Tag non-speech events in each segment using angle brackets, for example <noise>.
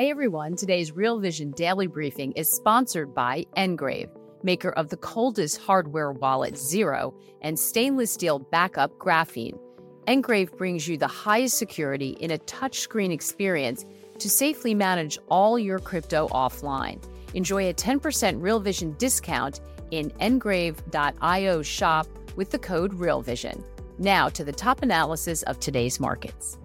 Hey everyone, today's Real Vision Daily Briefing is sponsored by NGRAVE, maker of the coldest hardware wallet Zero and stainless steel backup graphene. NGRAVE brings you the highest security in a touchscreen experience to safely manage all your crypto offline. Enjoy a 10% Real Vision discount in ngrave.io shop with the code RealVision. Now to the top analysis of today's markets.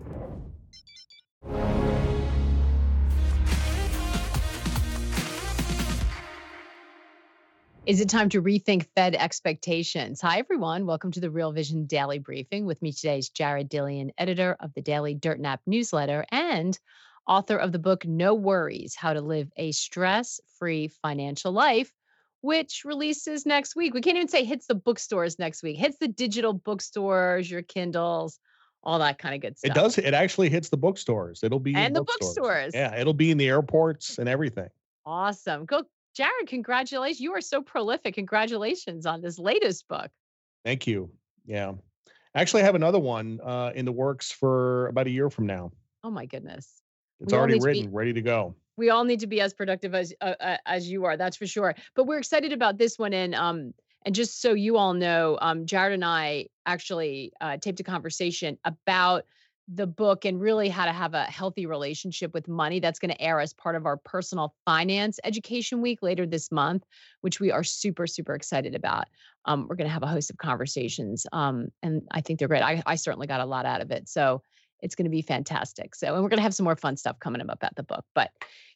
Is it time to rethink Fed expectations? Hi, everyone. Welcome to the Real Vision Daily Briefing. With me today is Jared Dillian, editor of the Daily Dirtnap newsletter and author of the book No Worries How to Live a Stress Free Financial Life, which releases next week. We can't even say hits the bookstores next week, hits the digital bookstores, your Kindles, all that kind of good stuff. It does. It actually hits the bookstores. It'll be and the bookstores. bookstores. Yeah, it'll be in the airports and everything. Awesome. Go Jared, congratulations. You are so prolific. Congratulations on this latest book. Thank you. Yeah. Actually, I have another one uh, in the works for about a year from now. Oh my goodness. It's we already written, be, ready to go. We all need to be as productive as uh, uh, as you are. That's for sure. But we're excited about this one, and um, and just so you all know, um, Jared and I actually uh, taped a conversation about the book and really how to have a healthy relationship with money. That's going to air as part of our personal finance education week later this month, which we are super, super excited about. Um, we're going to have a host of conversations, um, and I think they're great. I, I certainly got a lot out of it. So it's going to be fantastic. So, and we're going to have some more fun stuff coming up about the book, but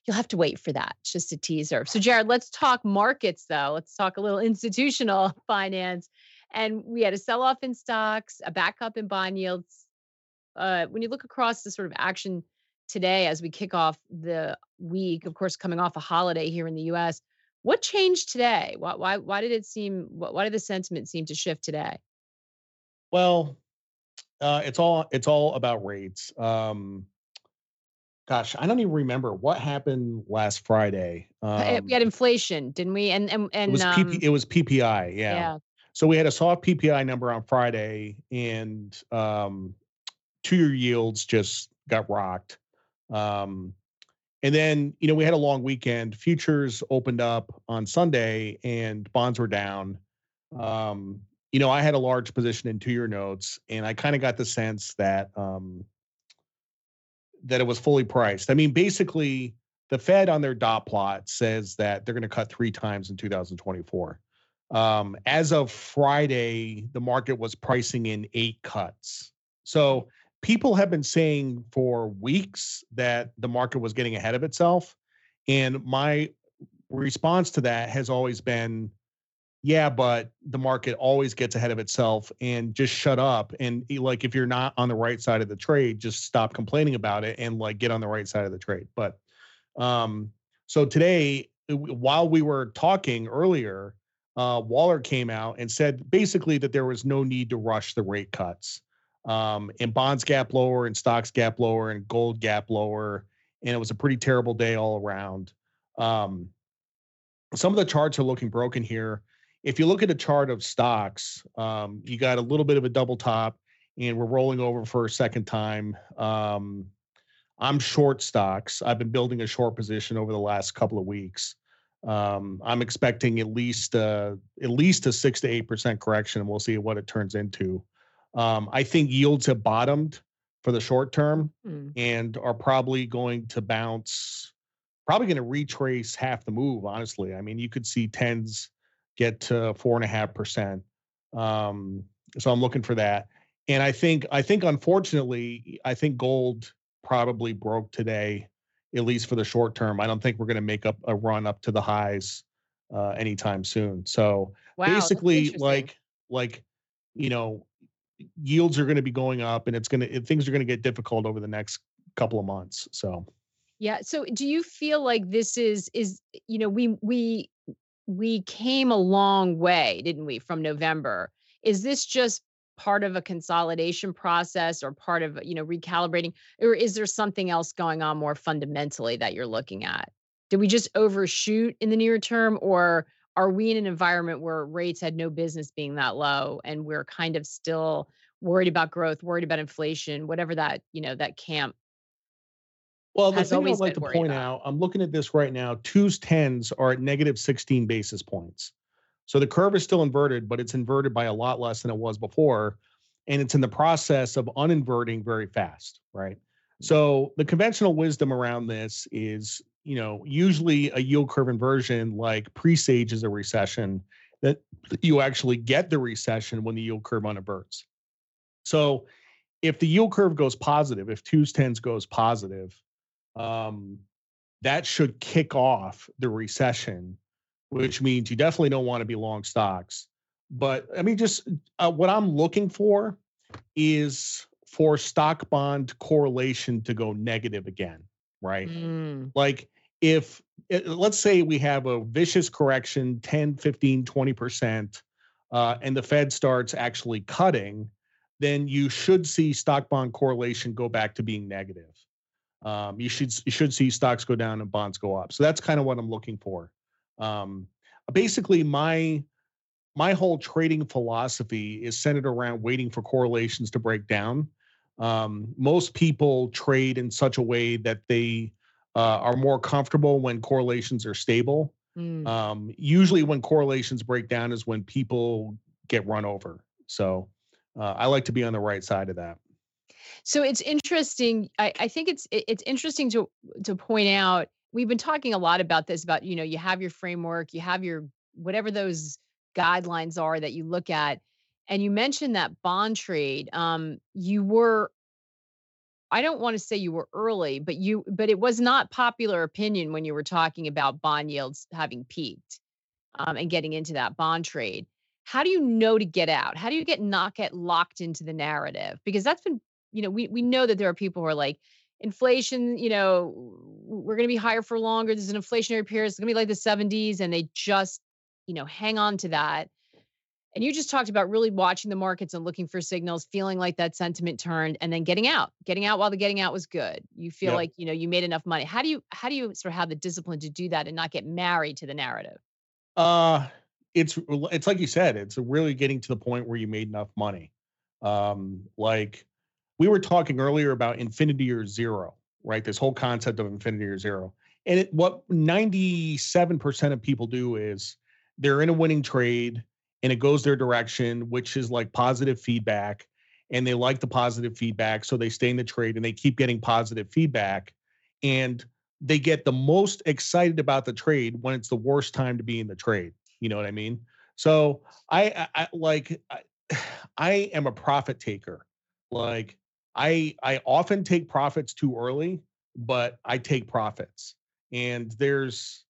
you'll have to wait for that. It's just a teaser. So, Jared, let's talk markets though. Let's talk a little institutional <laughs> finance. And we had a sell off in stocks, a backup in bond yields, uh, when you look across the sort of action today as we kick off the week, of course, coming off a holiday here in the U.S., what changed today? Why why why did it seem? Why did the sentiment seem to shift today? Well, uh, it's all it's all about rates. Um, gosh, I don't even remember what happened last Friday. Um, we had inflation, didn't we? And and and it was, um, PP, it was PPI, yeah. yeah. So we had a soft PPI number on Friday, and um, two year yields just got rocked. Um, and then, you know, we had a long weekend. Futures opened up on Sunday and bonds were down. Um, you know, I had a large position in two year notes and I kind of got the sense that um, that it was fully priced. I mean, basically, the Fed on their dot plot says that they're going to cut three times in 2024. Um, as of Friday, the market was pricing in eight cuts. So people have been saying for weeks that the market was getting ahead of itself. And my response to that has always been, yeah, but the market always gets ahead of itself and just shut up. And like, if you're not on the right side of the trade, just stop complaining about it and like get on the right side of the trade. But um, so today, while we were talking earlier, uh, Waller came out and said basically that there was no need to rush the rate cuts um, and bonds gap lower and stocks gap lower and gold gap lower. And it was a pretty terrible day all around. Um, some of the charts are looking broken here. If you look at a chart of stocks, um, you got a little bit of a double top, and we're rolling over for a second time. Um, I'm short stocks. I've been building a short position over the last couple of weeks. Um, I'm expecting at least uh, at least a six to eight percent correction, and we'll see what it turns into. Um, I think yields have bottomed for the short term mm. and are probably going to bounce, probably going to retrace half the move, honestly. I mean, you could see tens get to four and a half percent. Um, so I'm looking for that. And I think, I think, unfortunately, I think gold probably broke today, at least for the short term. I don't think we're going to make up a run up to the highs uh, anytime soon. So wow, basically, like, like, you know, yields are going to be going up and it's going to things are going to get difficult over the next couple of months so Yeah. So do you feel like this is is you know we we we came a long way, didn't we, from November? Is this just part of a consolidation process or part of you know recalibrating or is there something else going on more fundamentally that you're looking at did we just overshoot in the near term or are we in an environment where rates had no business being that low and we're kind of still worried about growth worried about inflation whatever that you know that camp well, the thing I'd like to point about. out, I'm looking at this right now. Twos, tens are at negative 16 basis points. So the curve is still inverted, but it's inverted by a lot less than it was before. And it's in the process of uninverting very fast, right? Mm-hmm. So the conventional wisdom around this is, you know, usually a yield curve inversion like presages a recession that you actually get the recession when the yield curve uninverts. So if the yield curve goes positive, if twos tens goes positive, um, that should kick off the recession, which means you definitely don't want to be long stocks. But I mean, just uh, what I'm looking for is for stock bond correlation to go negative again, right? Mm. Like if eh, let's say we have a vicious correction 10, 15, 20%, uh, and the Fed starts actually cutting, then you should see stock bond correlation go back to being negative um, you should you should see stocks go down and bonds go up. So that's kind of what I'm looking for. Um, basically, my my whole trading philosophy is centered around waiting for correlations to break down. Um, most people trade in such a way that they uh, are more comfortable when correlations are stable. Mm. Um, usually, when correlations break down, is when people get run over. So, uh, I like to be on the right side of that. So it's interesting. I, I think it's it's interesting to to point out. We've been talking a lot about this. About you know, you have your framework, you have your whatever those guidelines are that you look at, and you mentioned that bond trade. Um, you were I don't want to say you were early, but you but it was not popular opinion when you were talking about bond yields having peaked um, and getting into that bond trade. How do you know to get out? How do you get not get locked into the narrative? Because that's been you know, we we know that there are people who are like, inflation, you know, we're going to be higher for longer. There's an inflationary period. It's going to be like the 70s, and they just, you know, hang on to that. And you just talked about really watching the markets and looking for signals, feeling like that sentiment turned, and then getting out, getting out while the getting out was good. You feel yep. like you know you made enough money. How do you how do you sort of have the discipline to do that and not get married to the narrative? Uh it's it's like you said, it's really getting to the point where you made enough money. Um, like we were talking earlier about infinity or zero, right? This whole concept of infinity or zero. And it, what 97% of people do is they're in a winning trade and it goes their direction, which is like positive feedback. And they like the positive feedback. So they stay in the trade and they keep getting positive feedback. And they get the most excited about the trade when it's the worst time to be in the trade. You know what I mean? So I, I, I like, I, <sighs> I am a profit taker. Like I I often take profits too early, but I take profits. And there's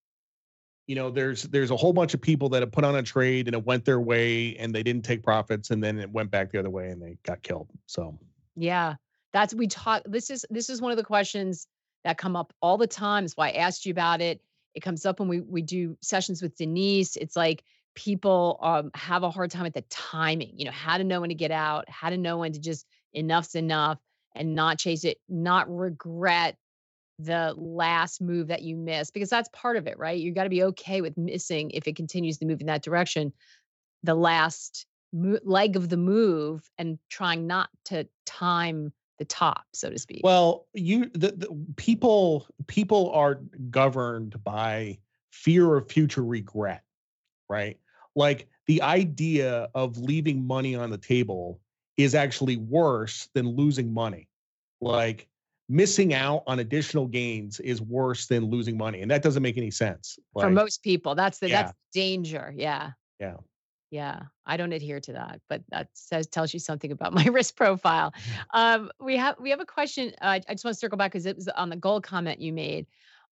you know there's there's a whole bunch of people that have put on a trade and it went their way and they didn't take profits and then it went back the other way and they got killed. So yeah, that's we talk. This is this is one of the questions that come up all the time. Is why I asked you about it. It comes up when we we do sessions with Denise. It's like people um, have a hard time at the timing. You know how to know when to get out, how to know when to just enough's enough and not chase it, not regret the last move that you miss because that's part of it, right? You got to be okay with missing if it continues to move in that direction. The last mo- leg of the move and trying not to time the top, so to speak. Well, you the, the people people are governed by fear of future regret, right? Like the idea of leaving money on the table is actually worse than losing money. Like missing out on additional gains is worse than losing money. And that doesn't make any sense. Like, For most people, that's the yeah. that's danger. Yeah. Yeah. Yeah, I don't adhere to that, but that says tells you something about <laughs> my risk profile. Um, we have we have a question. Uh, I just want to circle back because it was on the gold comment you made.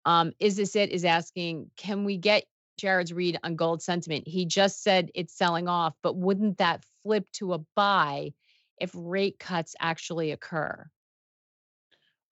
Um, is this it? Is asking, can we get Jared's read on gold sentiment? He just said it's selling off, but wouldn't that flip to a buy if rate cuts actually occur?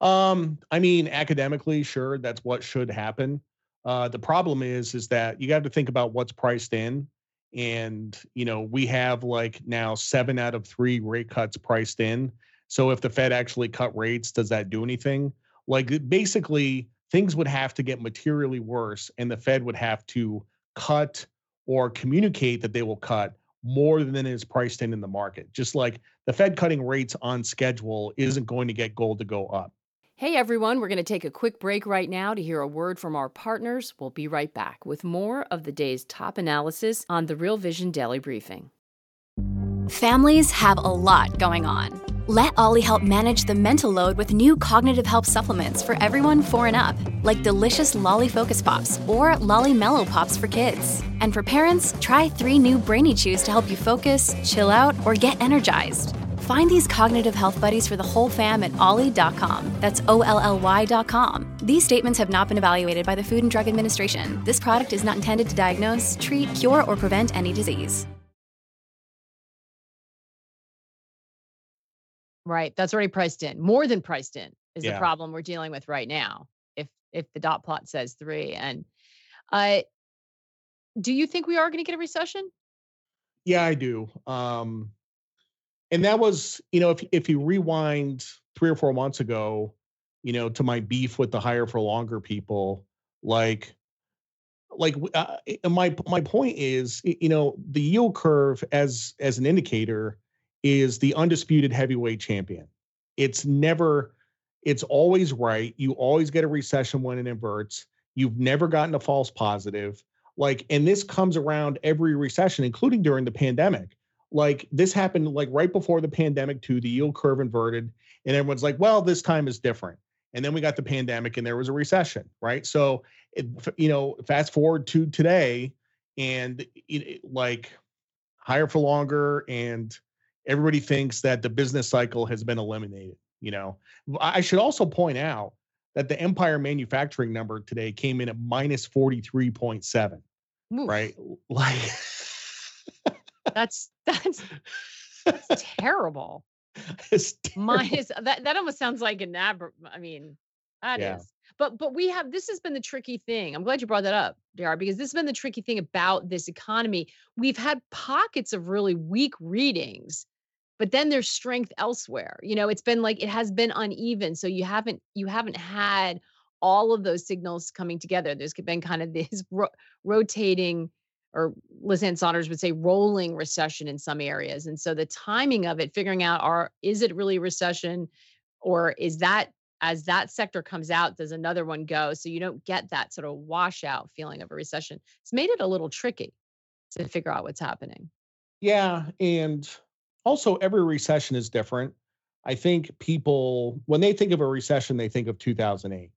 Um, I mean, academically, sure, that's what should happen. Uh, the problem is, is that you have to think about what's priced in, and you know we have like now seven out of three rate cuts priced in. So if the Fed actually cut rates, does that do anything? Like basically, things would have to get materially worse, and the Fed would have to cut or communicate that they will cut more than is priced in in the market. Just like the Fed cutting rates on schedule isn't going to get gold to go up. Hey everyone, we're going to take a quick break right now to hear a word from our partners. We'll be right back with more of the day's top analysis on the Real Vision Daily Briefing. Families have a lot going on. Let OLLY help manage the mental load with new cognitive help supplements for everyone four and up, like delicious Lolly Focus Pops or Lolly Mellow Pops for kids. And for parents, try three new Brainy Chews to help you focus, chill out, or get energized. Find these cognitive health buddies for the whole fam at olly.com. That's O L L Y.com. These statements have not been evaluated by the Food and Drug Administration. This product is not intended to diagnose, treat, cure, or prevent any disease. Right. That's already priced in. More than priced in is yeah. the problem we're dealing with right now. If if the dot plot says three. And uh do you think we are going to get a recession? Yeah, I do. Um and that was, you know, if if you rewind three or four months ago, you know, to my beef with the higher for longer people, like like uh, my my point is you know the yield curve as as an indicator is the undisputed heavyweight champion. It's never, it's always right. You always get a recession when it inverts. You've never gotten a false positive. Like, and this comes around every recession, including during the pandemic. Like, this happened like right before the pandemic, too. The yield curve inverted, and everyone's like, well, this time is different. And then we got the pandemic and there was a recession, right? So, it, you know, fast forward to today and it, like higher for longer and everybody thinks that the business cycle has been eliminated. You know, I should also point out that the Empire manufacturing number today came in at minus 43.7. Right. Like <laughs> that's <laughs> that's that's terrible. <laughs> It's terrible. Minus that that almost sounds like an ab I mean, that yeah. is. But but we have this has been the tricky thing. I'm glad you brought that up, DR, because this has been the tricky thing about this economy. We've had pockets of really weak readings but then there's strength elsewhere you know it's been like it has been uneven so you haven't you haven't had all of those signals coming together there's been kind of <laughs> this ro- rotating or Liz Ann Sonders would say rolling recession in some areas. And so the timing of it, figuring out are is it really recession or is that as that sector comes out, does another one go? So you don't get that sort of washout feeling of a recession. It's made it a little tricky to figure out what's happening. Yeah. And also every recession is different. I think people when they think of a recession, they think of 2008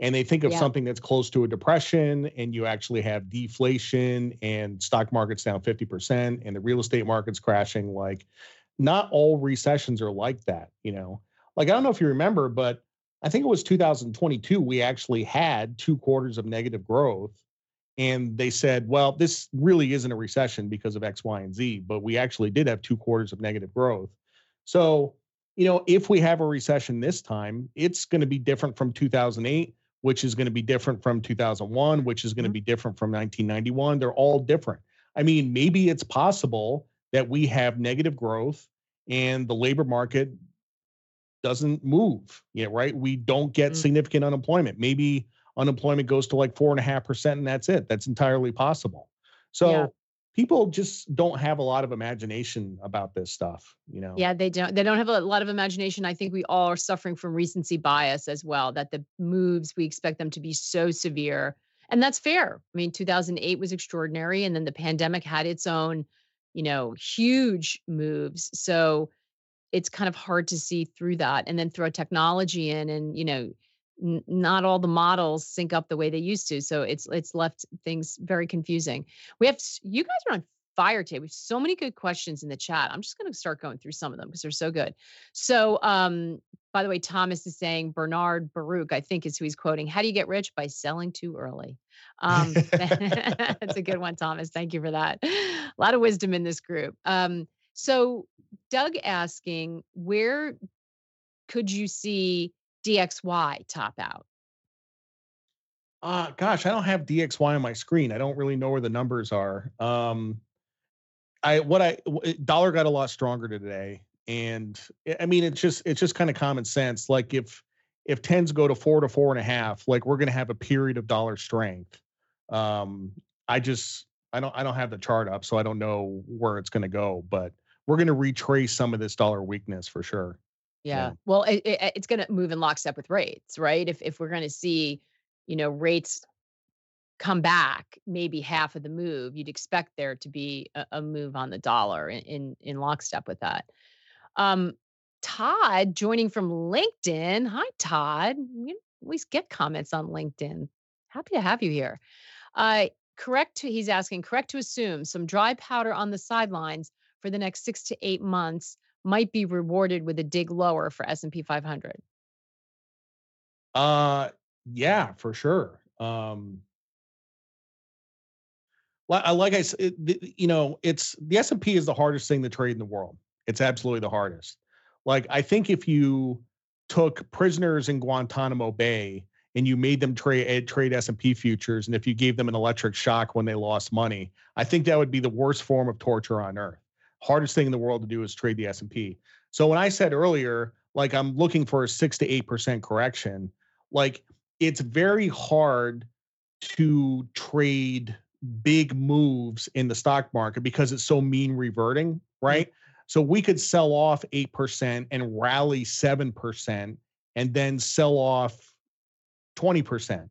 and they think of yeah. something that's close to a depression and you actually have deflation and stock markets down 50% and the real estate market's crashing like not all recessions are like that you know like i don't know if you remember but i think it was 2022 we actually had two quarters of negative growth and they said, well, this really isn't a recession because of X, Y, and Z, but we actually did have two quarters of negative growth. So, you know, if we have a recession this time, it's going to be different from 2008, which is going to be different from 2001, which is going to mm-hmm. be different from 1991. They're all different. I mean, maybe it's possible that we have negative growth and the labor market doesn't move. Yeah, right. We don't get mm-hmm. significant unemployment. Maybe unemployment goes to like four and a half percent and that's it. That's entirely possible. So yeah. People just don't have a lot of imagination about this stuff, you know. Yeah, they don't they don't have a lot of imagination. I think we all are suffering from recency bias as well, that the moves we expect them to be so severe. And that's fair. I mean, 2008 was extraordinary and then the pandemic had its own, you know, huge moves. So it's kind of hard to see through that and then throw technology in and, you know, not all the models sync up the way they used to. So it's it's left things very confusing. We have you guys are on fire today. We have so many good questions in the chat. I'm just going to start going through some of them because they're so good. So, um, by the way, Thomas is saying Bernard Baruch, I think is who he's quoting. How do you get rich? By selling too early. Um, <laughs> that's a good one, Thomas. Thank you for that. A lot of wisdom in this group. Um, so, Doug asking, where could you see DXY top out? Uh gosh, I don't have DXY on my screen. I don't really know where the numbers are. Um I what I dollar got a lot stronger today. And I mean it's just it's just kind of common sense. Like if if tens go to four to four and a half, like we're gonna have a period of dollar strength. Um I just I don't I don't have the chart up, so I don't know where it's gonna go, but we're gonna retrace some of this dollar weakness for sure. Yeah. yeah. Well, it, it, it's going to move in lockstep with rates, right? If if we're going to see, you know, rates come back maybe half of the move, you'd expect there to be a, a move on the dollar in, in, in lockstep with that. Um, Todd joining from LinkedIn. Hi, Todd. We always get comments on LinkedIn. Happy to have you here. Uh, correct to, he's asking, correct to assume some dry powder on the sidelines for the next six to eight months might be rewarded with a dig lower for S&P 500? Uh yeah, for sure. Um like I said, you know, it's the S&P is the hardest thing to trade in the world. It's absolutely the hardest. Like I think if you took prisoners in Guantanamo Bay and you made them trade eh, trade S&P futures and if you gave them an electric shock when they lost money, I think that would be the worst form of torture on earth hardest thing in the world to do is trade the S&P. So when I said earlier, like I'm looking for a 6 to 8% correction, like it's very hard to trade big moves in the stock market because it's so mean reverting, right? Mm-hmm. So we could sell off 8% and rally 7% and then sell off 20%.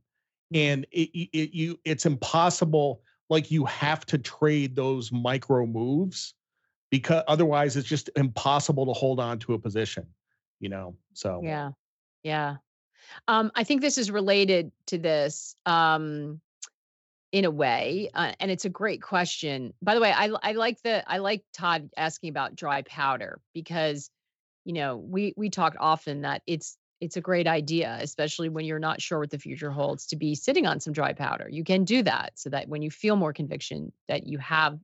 And it, it you it's impossible like you have to trade those micro moves because otherwise it's just impossible to hold on to a position, you know? So, yeah. Yeah. Um, I think this is related to this um, in a way, uh, and it's a great question. By the way, I I like the I like Todd asking about dry powder because you know we we talk often that it's it's a great idea, especially when you're not sure what the future holds, to be sitting on some dry powder. You can do that so that when you feel more conviction, that you have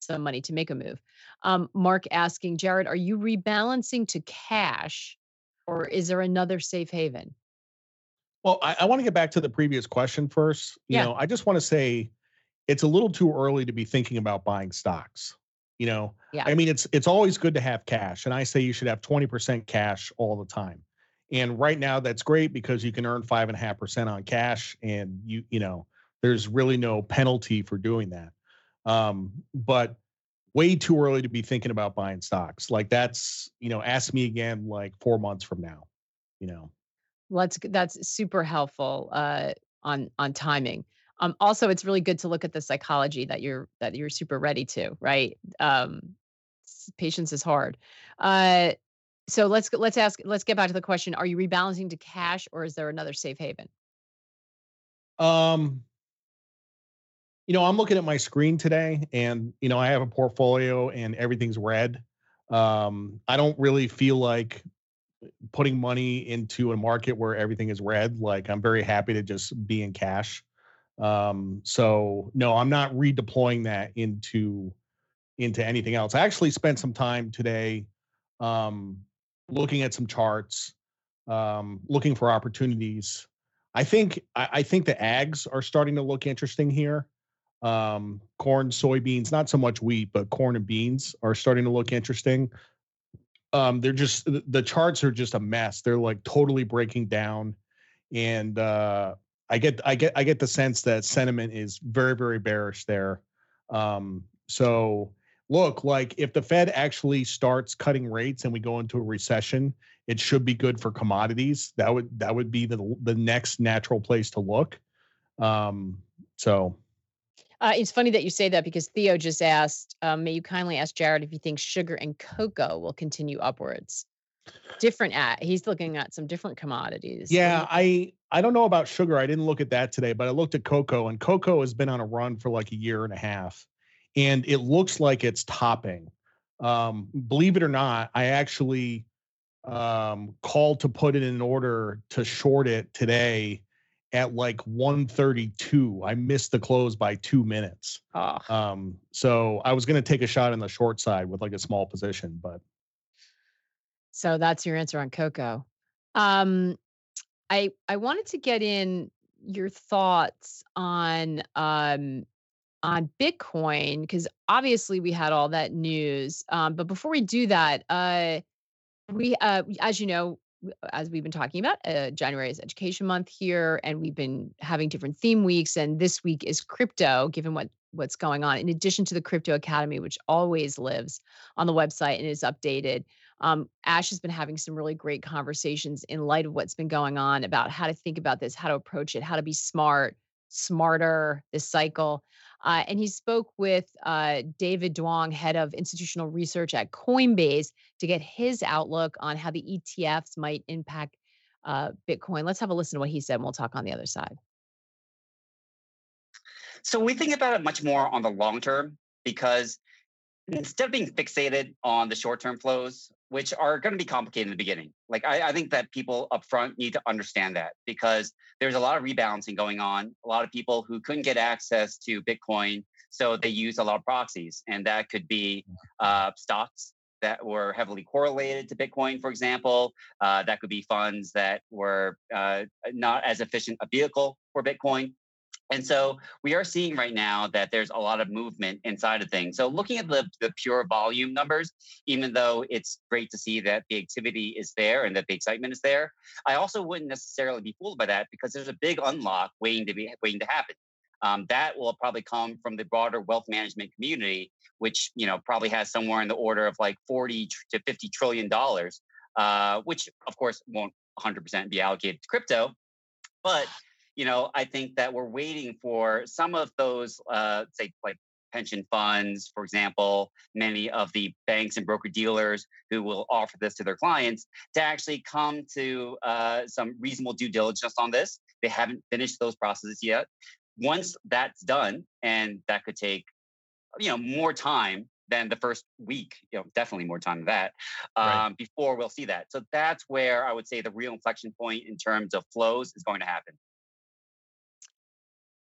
some money to make a move. Um, Mark asking, Jared, are you rebalancing to cash or is there another safe haven? Well, I, I want to get back to the previous question first. You yeah. know, I just want to say it's a little too early to be thinking about buying stocks. You know, yeah. I mean, it's it's always good to have cash, and I say you should have twenty percent cash all the time. And right now, that's great because you can earn five and a half percent on cash, and you you know, there's really no penalty for doing that. Um, but way too early to be thinking about buying stocks. Like that's, you know, ask me again like four months from now, you know. Let's that's super helpful uh on on timing. Um also it's really good to look at the psychology that you're that you're super ready to, right? Um patience is hard. Uh so let's let's ask let's get back to the question are you rebalancing to cash or is there another safe haven um you know, I'm looking at my screen today and, you know, I have a portfolio and everything's red. Um, I don't really feel like putting money into a market where everything is red. Like I'm very happy to just be in cash. Um, so no, I'm not redeploying that into into anything else. I actually spent some time today um, looking at some charts, um, looking for opportunities. I think I, I think the ags are starting to look interesting here um, corn, soybeans, not so much wheat, but corn and beans are starting to look interesting. Um, they're just the charts are just a mess. They're like totally breaking down, and uh, I get I get I get the sense that sentiment is very very bearish there. Um, so look, like if the Fed actually starts cutting rates and we go into a recession, it should be good for commodities. That would that would be the the next natural place to look. Um, so uh, it's funny that you say that because Theo just asked, um, may you kindly ask Jared if he thinks sugar and cocoa will continue upwards? Different at he's looking at some different commodities. Yeah, I I don't know about sugar. I didn't look at that today, but I looked at cocoa, and cocoa has been on a run for like a year and a half, and it looks like it's topping. Um, believe it or not, I actually um, called to put it in order to short it today at like 132. I missed the close by two minutes. Oh. Um, so I was going to take a shot on the short side with like a small position, but. So that's your answer on Cocoa. Um, I I wanted to get in your thoughts on um on Bitcoin because obviously we had all that news. Um, but before we do that, uh, we uh, as you know, as we've been talking about, uh, January is Education Month here, and we've been having different theme weeks. And this week is crypto, given what what's going on. In addition to the Crypto Academy, which always lives on the website and is updated, um, Ash has been having some really great conversations in light of what's been going on about how to think about this, how to approach it, how to be smart, smarter this cycle. Uh, and he spoke with uh, David Duong, head of institutional research at Coinbase, to get his outlook on how the ETFs might impact uh, Bitcoin. Let's have a listen to what he said, and we'll talk on the other side. So we think about it much more on the long term because instead of being fixated on the short term flows, which are going to be complicated in the beginning, like I, I think that people upfront need to understand that because there's a lot of rebalancing going on. A lot of people who couldn't get access to Bitcoin, so they use a lot of proxies, and that could be uh, stocks that were heavily correlated to Bitcoin, for example. Uh, that could be funds that were uh, not as efficient a vehicle for Bitcoin. And so we are seeing right now that there's a lot of movement inside of things. So looking at the, the pure volume numbers, even though it's great to see that the activity is there and that the excitement is there, I also wouldn't necessarily be fooled by that because there's a big unlock waiting to be waiting to happen. Um, that will probably come from the broader wealth management community, which you know probably has somewhere in the order of like 40 to 50 trillion dollars, uh, which of course won't 100% be allocated to crypto, but you know, I think that we're waiting for some of those, uh, say, like pension funds, for example, many of the banks and broker dealers who will offer this to their clients to actually come to uh, some reasonable due diligence on this. They haven't finished those processes yet. Once that's done, and that could take, you know, more time than the first week, you know, definitely more time than that, um, right. before we'll see that. So that's where I would say the real inflection point in terms of flows is going to happen.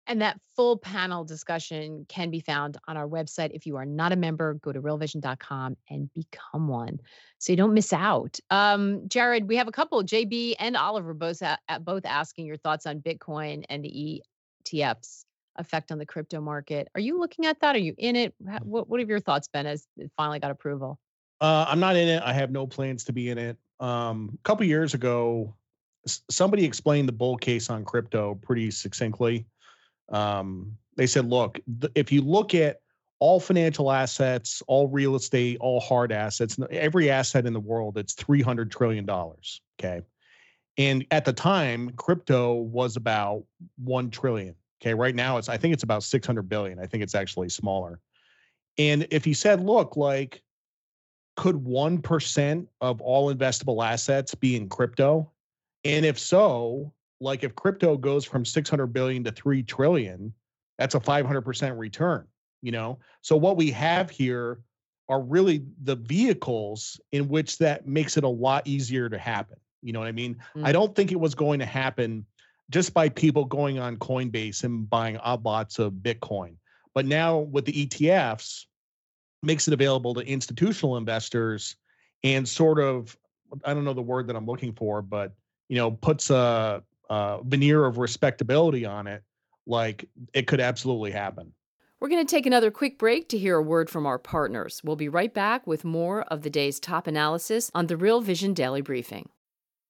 And that full panel discussion can be found on our website. If you are not a member, go to realvision.com and become one so you don't miss out. Um, Jared, we have a couple, JB and Oliver, both, a- both asking your thoughts on Bitcoin and the ETFs effect on the crypto market. Are you looking at that? Are you in it? What, what have your thoughts been as it finally got approval? Uh, I'm not in it. I have no plans to be in it. Um, a couple years ago, somebody explained the bull case on crypto pretty succinctly. Um, they said, look, th- if you look at all financial assets, all real estate, all hard assets, every asset in the world, it's $300 trillion. Okay. And at the time, crypto was about 1 trillion. Okay. Right now, it's, I think it's about 600 billion. I think it's actually smaller. And if you said, look, like, could 1% of all investable assets be in crypto? And if so, like if crypto goes from 600 billion to 3 trillion that's a 500% return you know so what we have here are really the vehicles in which that makes it a lot easier to happen you know what i mean mm-hmm. i don't think it was going to happen just by people going on coinbase and buying odd lots of bitcoin but now with the etfs makes it available to institutional investors and sort of i don't know the word that i'm looking for but you know puts a uh, veneer of respectability on it, like it could absolutely happen. We're going to take another quick break to hear a word from our partners. We'll be right back with more of the day's top analysis on the Real Vision Daily Briefing.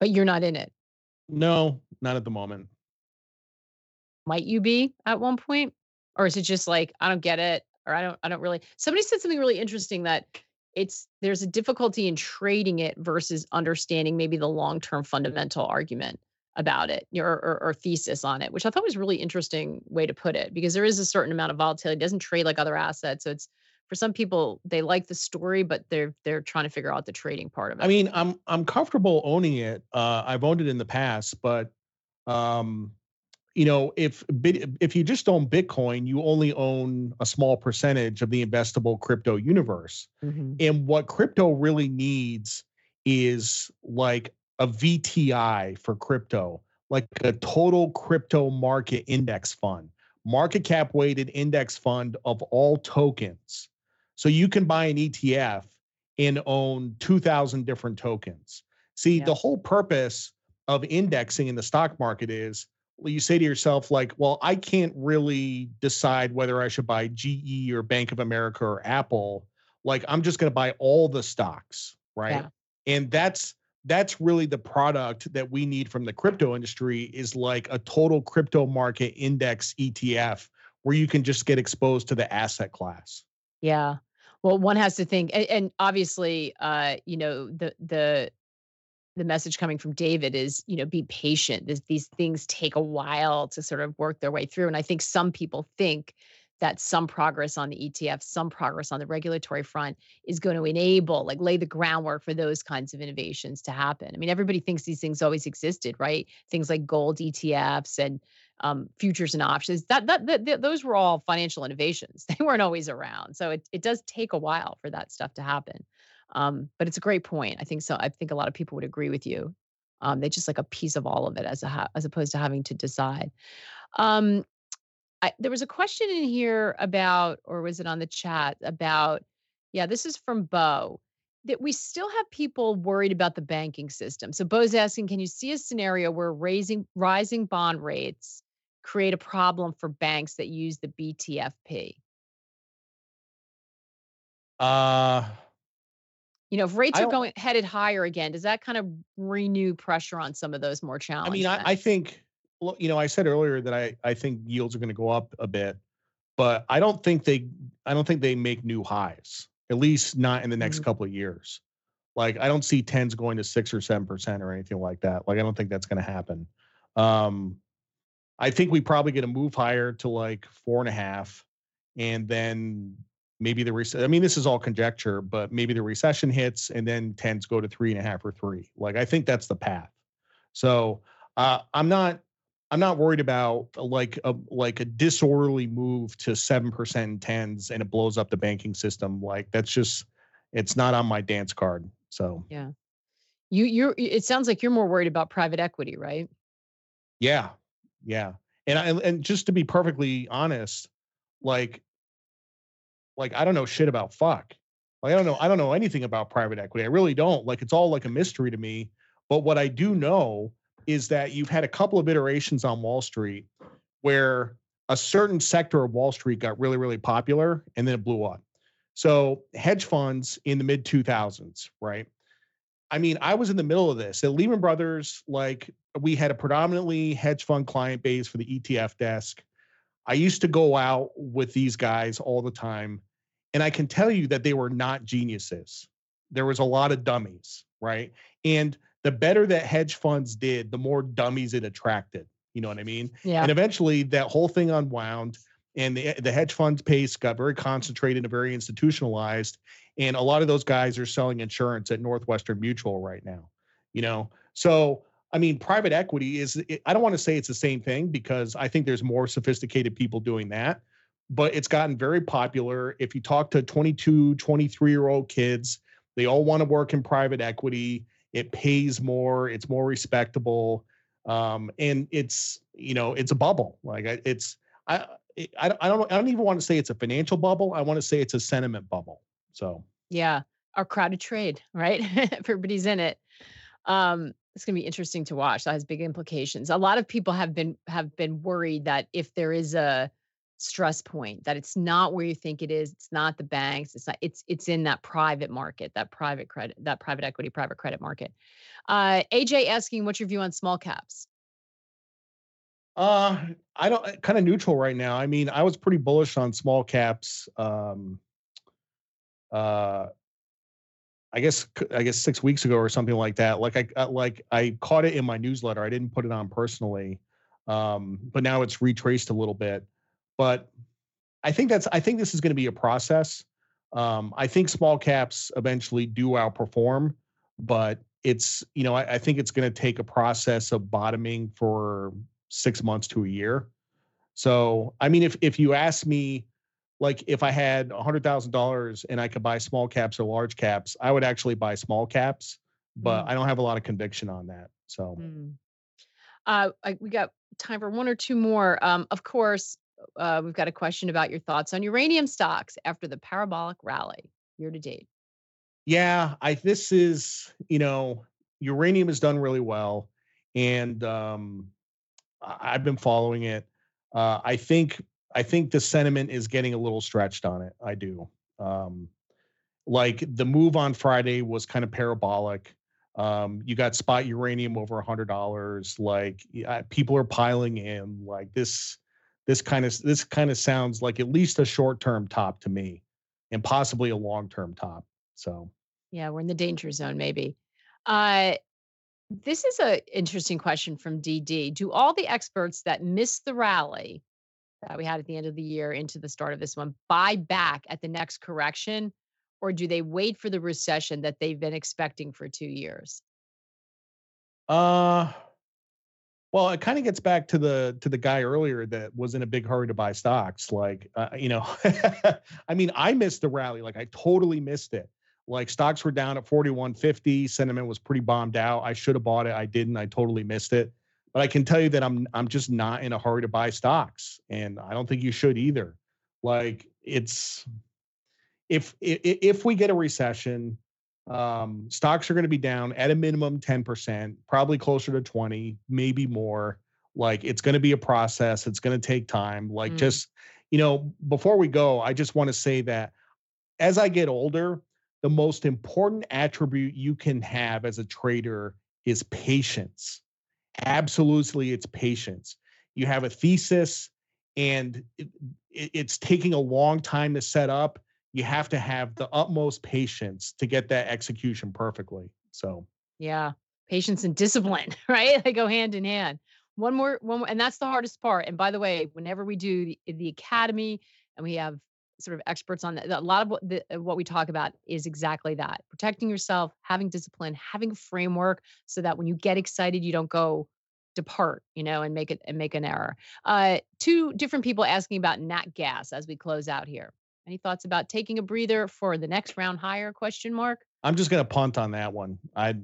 But you're not in it. No, not at the moment. Might you be at one point? Or is it just like, I don't get it, or I don't, I don't really. Somebody said something really interesting that it's there's a difficulty in trading it versus understanding maybe the long-term fundamental argument about it or, or, or, thesis on it, which I thought was really interesting way to put it because there is a certain amount of volatility. It doesn't trade like other assets. So it's for some people they like the story but they're they're trying to figure out the trading part of it. i mean i'm i'm comfortable owning it uh i've owned it in the past but um you know if if you just own bitcoin you only own a small percentage of the investable crypto universe. Mm-hmm. and what crypto really needs is like a vti for crypto like a total crypto market index fund market cap weighted index fund of all tokens so you can buy an ETF and own 2,000 different tokens. See, yeah. the whole purpose of indexing in the stock market is you say to yourself, like, well, I can't really decide whether I should buy GE or Bank of America or Apple. Like, I'm just going to buy all the stocks, right? Yeah. And that's that's really the product that we need from the crypto industry is like a total crypto market index ETF where you can just get exposed to the asset class. Yeah. Well, one has to think, and, and obviously, uh, you know, the the the message coming from David is, you know, be patient. This, these things take a while to sort of work their way through, and I think some people think that some progress on the ETF, some progress on the regulatory front is going to enable, like lay the groundwork for those kinds of innovations to happen. I mean, everybody thinks these things always existed, right? Things like gold ETFs and um, futures and options. That, that that those were all financial innovations. <laughs> They weren't always around, so it it does take a while for that stuff to happen. Um, but it's a great point. I think so. I think a lot of people would agree with you. Um, they just like a piece of all of it as a as opposed to having to decide. Um, I, there was a question in here about, or was it on the chat about? Yeah, this is from Bo. That we still have people worried about the banking system. So Bo's asking, can you see a scenario where raising rising bond rates create a problem for banks that use the BTFP? Uh you know, if rates are going headed higher again, does that kind of renew pressure on some of those more challenging? I mean, I, I, think, you know, I said earlier that I I think yields are going to go up a bit, but I don't think they I don't think they make new highs. At least not in the next mm-hmm. couple of years. Like I don't see tens going to six or seven percent or anything like that. Like I don't think that's going to happen. Um, I think we probably get a move higher to like four and a half, and then maybe the recession. I mean, this is all conjecture, but maybe the recession hits, and then tends go to three and a half or three. Like I think that's the path. So uh, I'm not. I'm not worried about like a like a disorderly move to seven percent tens and it blows up the banking system. Like that's just it's not on my dance card. So yeah, you you're. It sounds like you're more worried about private equity, right? Yeah, yeah. And I, and just to be perfectly honest, like like I don't know shit about fuck. Like I don't know I don't know anything about private equity. I really don't. Like it's all like a mystery to me. But what I do know is that you've had a couple of iterations on Wall Street where a certain sector of Wall Street got really really popular and then it blew up. So hedge funds in the mid 2000s, right? I mean, I was in the middle of this. At Lehman Brothers, like we had a predominantly hedge fund client base for the ETF desk. I used to go out with these guys all the time, and I can tell you that they were not geniuses. There was a lot of dummies, right? And the better that hedge funds did, the more dummies it attracted. You know what I mean? Yeah. And eventually, that whole thing unwound, and the the hedge funds pace got very concentrated and very institutionalized. And a lot of those guys are selling insurance at Northwestern Mutual right now. You know, so I mean, private equity is, I don't want to say it's the same thing because I think there's more sophisticated people doing that, but it's gotten very popular. If you talk to 22, 23 year old kids, they all want to work in private equity. It pays more, it's more respectable. Um, and it's, you know, it's a bubble. Like it's, I, I, don't, I don't, I don't even want to say it's a financial bubble. I want to say it's a sentiment bubble. So, yeah, our crowded trade, right? <laughs> Everybody's in it. Um, it's going to be interesting to watch. That has big implications. A lot of people have been have been worried that if there is a stress point, that it's not where you think it is. It's not the banks. It's not. It's it's in that private market, that private credit, that private equity, private credit market. Uh, AJ asking, what's your view on small caps? Uh, I don't kind of neutral right now. I mean, I was pretty bullish on small caps. Um, uh, I guess I guess six weeks ago or something like that. Like I uh, like I caught it in my newsletter. I didn't put it on personally, um, but now it's retraced a little bit. But I think that's I think this is going to be a process. Um, I think small caps eventually do outperform, but it's you know I, I think it's going to take a process of bottoming for six months to a year. So I mean, if if you ask me, like if I had a hundred thousand dollars and I could buy small caps or large caps, I would actually buy small caps, but mm. I don't have a lot of conviction on that. So, mm. uh, I, we got time for one or two more. Um, of course, uh, we've got a question about your thoughts on uranium stocks after the parabolic rally year to date. Yeah, I this is you know uranium has done really well, and um, I've been following it. Uh, I think I think the sentiment is getting a little stretched on it. I do. Um, like the move on Friday was kind of parabolic. Um, you got spot uranium over a hundred dollars. Like people are piling in. Like this, this kind of this kind of sounds like at least a short term top to me, and possibly a long term top. So yeah, we're in the danger zone maybe. Uh, this is an interesting question from DD. Do all the experts that missed the rally that we had at the end of the year into the start of this one buy back at the next correction, or do they wait for the recession that they've been expecting for two years? Uh, well, it kind of gets back to the to the guy earlier that was in a big hurry to buy stocks. Like, uh, you know, <laughs> I mean, I missed the rally. Like, I totally missed it. Like stocks were down at 4150. Sentiment was pretty bombed out. I should have bought it. I didn't. I totally missed it. But I can tell you that I'm I'm just not in a hurry to buy stocks, and I don't think you should either. Like it's if if, if we get a recession, um, stocks are going to be down at a minimum 10%, probably closer to 20, maybe more. Like it's going to be a process. It's going to take time. Like mm. just you know, before we go, I just want to say that as I get older, the most important attribute you can have as a trader is patience. Absolutely, it's patience. You have a thesis and it, it's taking a long time to set up. You have to have the utmost patience to get that execution perfectly. So, yeah, patience and discipline, <laughs> right? They go hand in hand. One more, one more, and that's the hardest part. And by the way, whenever we do the, the academy and we have sort of experts on that. A lot of what, the, uh, what we talk about is exactly that protecting yourself, having discipline, having a framework so that when you get excited, you don't go depart, you know, and make it and make an error. Uh, two different people asking about nat gas as we close out here. Any thoughts about taking a breather for the next round higher? Question mark. I'm just gonna punt on that one. I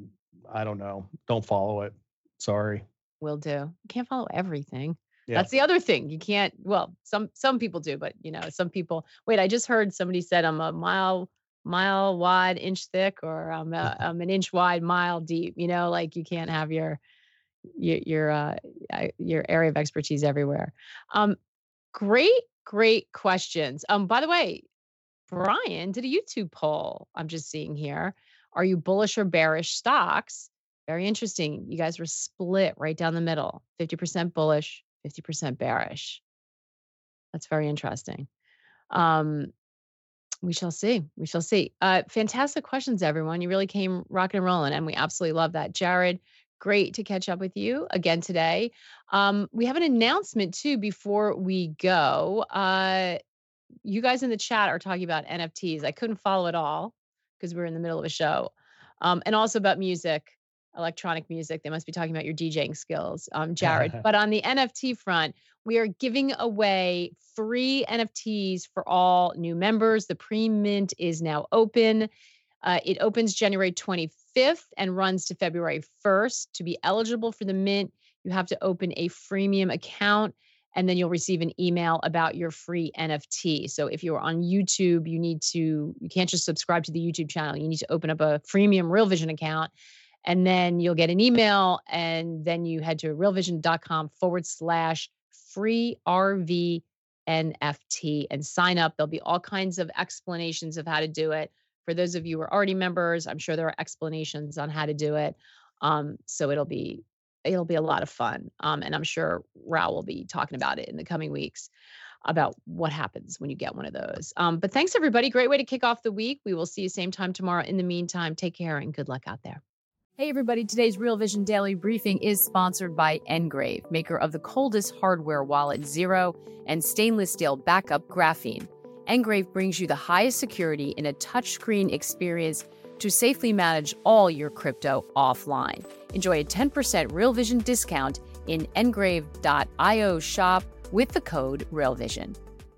I don't know. Don't follow it. Sorry. Will do. You can't follow everything. Yeah. That's the other thing. You can't. Well, some some people do, but you know, some people. Wait, I just heard somebody said I'm a mile mile wide, inch thick, or I'm, a, <laughs> I'm an inch wide, mile deep. You know, like you can't have your your your uh, your area of expertise everywhere. Um, great, great questions. Um, by the way, Brian did a YouTube poll. I'm just seeing here. Are you bullish or bearish stocks? Very interesting. You guys were split right down the middle 50% bullish, 50% bearish. That's very interesting. Um, we shall see. We shall see. Uh, fantastic questions, everyone. You really came rocking and rolling, and we absolutely love that. Jared, great to catch up with you again today. Um, we have an announcement too before we go. Uh, you guys in the chat are talking about NFTs. I couldn't follow it all because we are in the middle of a show, um, and also about music electronic music. They must be talking about your DJing skills, um, Jared. <laughs> but on the NFT front, we are giving away free NFTs for all new members. The pre mint is now open. Uh, it opens January 25th and runs to February 1st. To be eligible for the mint, you have to open a freemium account and then you'll receive an email about your free NFT. So if you're on YouTube, you need to, you can't just subscribe to the YouTube channel. You need to open up a freemium Real Vision account and then you'll get an email and then you head to realvision.com forward slash free RV NFT and sign up. There'll be all kinds of explanations of how to do it. For those of you who are already members, I'm sure there are explanations on how to do it. Um, so it'll be it'll be a lot of fun. Um, and I'm sure Raoul will be talking about it in the coming weeks about what happens when you get one of those. Um, but thanks everybody. Great way to kick off the week. We will see you same time tomorrow. In the meantime, take care and good luck out there. Hey, everybody. Today's Real Vision Daily Briefing is sponsored by NGRAVE, maker of the coldest hardware wallet Zero and stainless steel backup graphene. NGRAVE brings you the highest security in a touchscreen experience to safely manage all your crypto offline. Enjoy a 10% Real Vision discount in ngrave.io shop with the code RealVision.